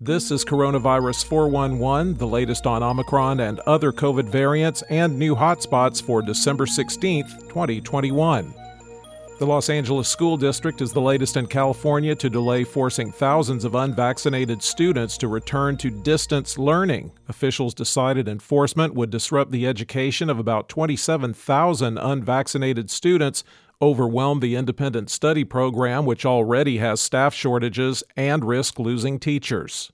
This is Coronavirus 411, the latest on Omicron and other COVID variants and new hotspots for December 16th, 2021. The Los Angeles School District is the latest in California to delay forcing thousands of unvaccinated students to return to distance learning. Officials decided enforcement would disrupt the education of about 27,000 unvaccinated students, overwhelm the independent study program, which already has staff shortages, and risk losing teachers.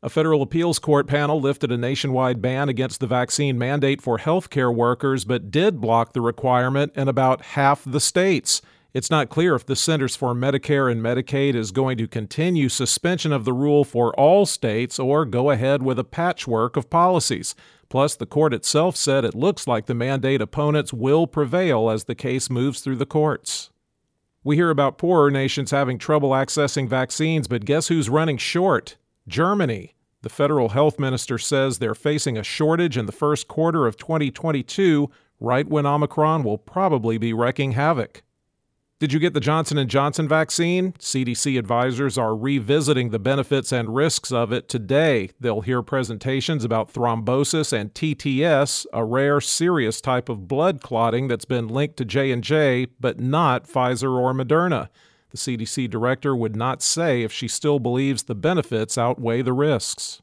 A federal appeals court panel lifted a nationwide ban against the vaccine mandate for healthcare workers, but did block the requirement in about half the states. It's not clear if the Centers for Medicare and Medicaid is going to continue suspension of the rule for all states or go ahead with a patchwork of policies. Plus, the court itself said it looks like the mandate opponents will prevail as the case moves through the courts. We hear about poorer nations having trouble accessing vaccines, but guess who's running short? Germany. The federal health minister says they're facing a shortage in the first quarter of 2022, right when Omicron will probably be wreaking havoc. Did you get the Johnson & Johnson vaccine? CDC advisors are revisiting the benefits and risks of it today. They'll hear presentations about thrombosis and TTS, a rare serious type of blood clotting that's been linked to J&J but not Pfizer or Moderna. The CDC director would not say if she still believes the benefits outweigh the risks.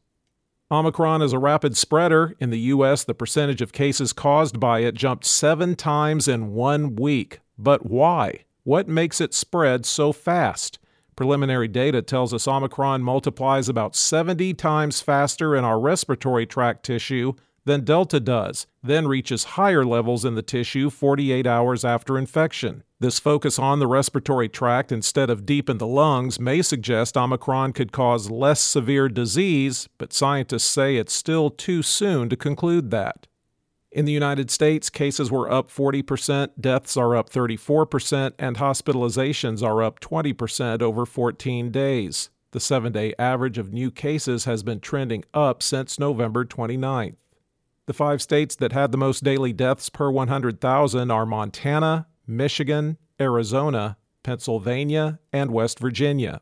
Omicron is a rapid spreader. In the U.S., the percentage of cases caused by it jumped seven times in one week. But why? What makes it spread so fast? Preliminary data tells us Omicron multiplies about 70 times faster in our respiratory tract tissue than Delta does, then reaches higher levels in the tissue 48 hours after infection. This focus on the respiratory tract instead of deep in the lungs may suggest Omicron could cause less severe disease, but scientists say it's still too soon to conclude that. In the United States, cases were up 40%, deaths are up 34%, and hospitalizations are up 20% over 14 days. The seven day average of new cases has been trending up since November 29th. The five states that had the most daily deaths per 100,000 are Montana, Michigan, Arizona, Pennsylvania, and West Virginia.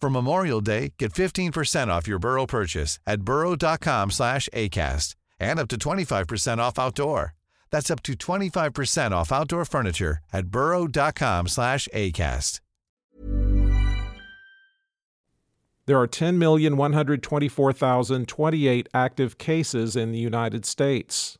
For Memorial Day, get 15% off your Burrow purchase at burrow.com slash ACAST and up to 25% off outdoor. That's up to 25% off outdoor furniture at burrow.com slash ACAST. There are 10,124,028 active cases in the United States.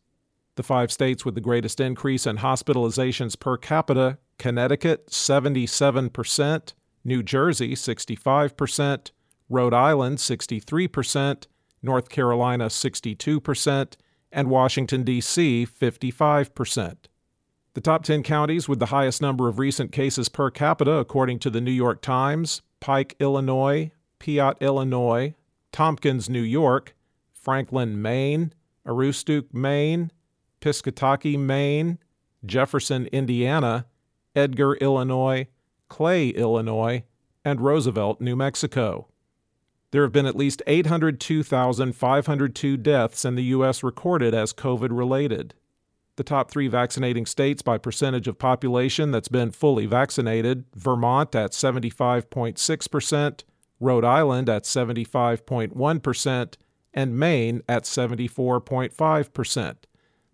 The five states with the greatest increase in hospitalizations per capita Connecticut, 77%, New Jersey, 65%, Rhode Island, 63%, North Carolina, 62%, and Washington, D.C., 55%. The top 10 counties with the highest number of recent cases per capita, according to the New York Times Pike, Illinois, Piatt, Illinois, Tompkins, New York, Franklin, Maine, Aroostook, Maine, Piscataquis, Maine, Jefferson, Indiana, Edgar, Illinois, Clay, Illinois, and Roosevelt, New Mexico. There have been at least 802,502 deaths in the U.S. recorded as COVID related. The top three vaccinating states by percentage of population that's been fully vaccinated Vermont at 75.6%, Rhode Island at 75.1%, and Maine at 74.5%.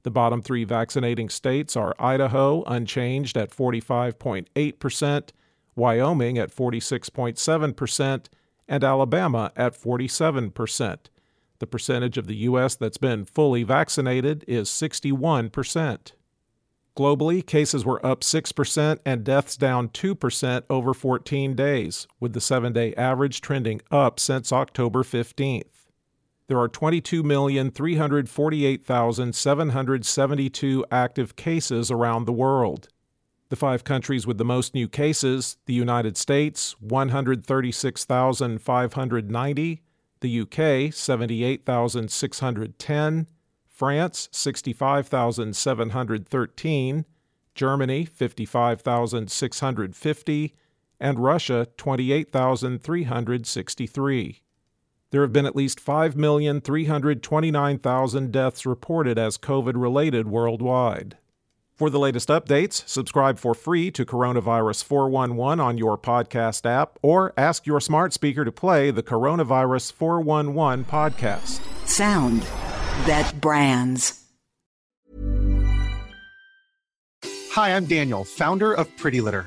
The bottom three vaccinating states are Idaho, unchanged at 45.8%, Wyoming at 46.7%, and Alabama at 47%. The percentage of the U.S. that's been fully vaccinated is 61%. Globally, cases were up 6% and deaths down 2% over 14 days, with the seven day average trending up since October 15th. There are 22,348,772 active cases around the world. The five countries with the most new cases the United States, 136,590, the UK, 78,610, France, 65,713, Germany, 55,650, and Russia, 28,363. There have been at least 5,329,000 deaths reported as COVID related worldwide. For the latest updates, subscribe for free to Coronavirus 411 on your podcast app or ask your smart speaker to play the Coronavirus 411 podcast. Sound that brands. Hi, I'm Daniel, founder of Pretty Litter.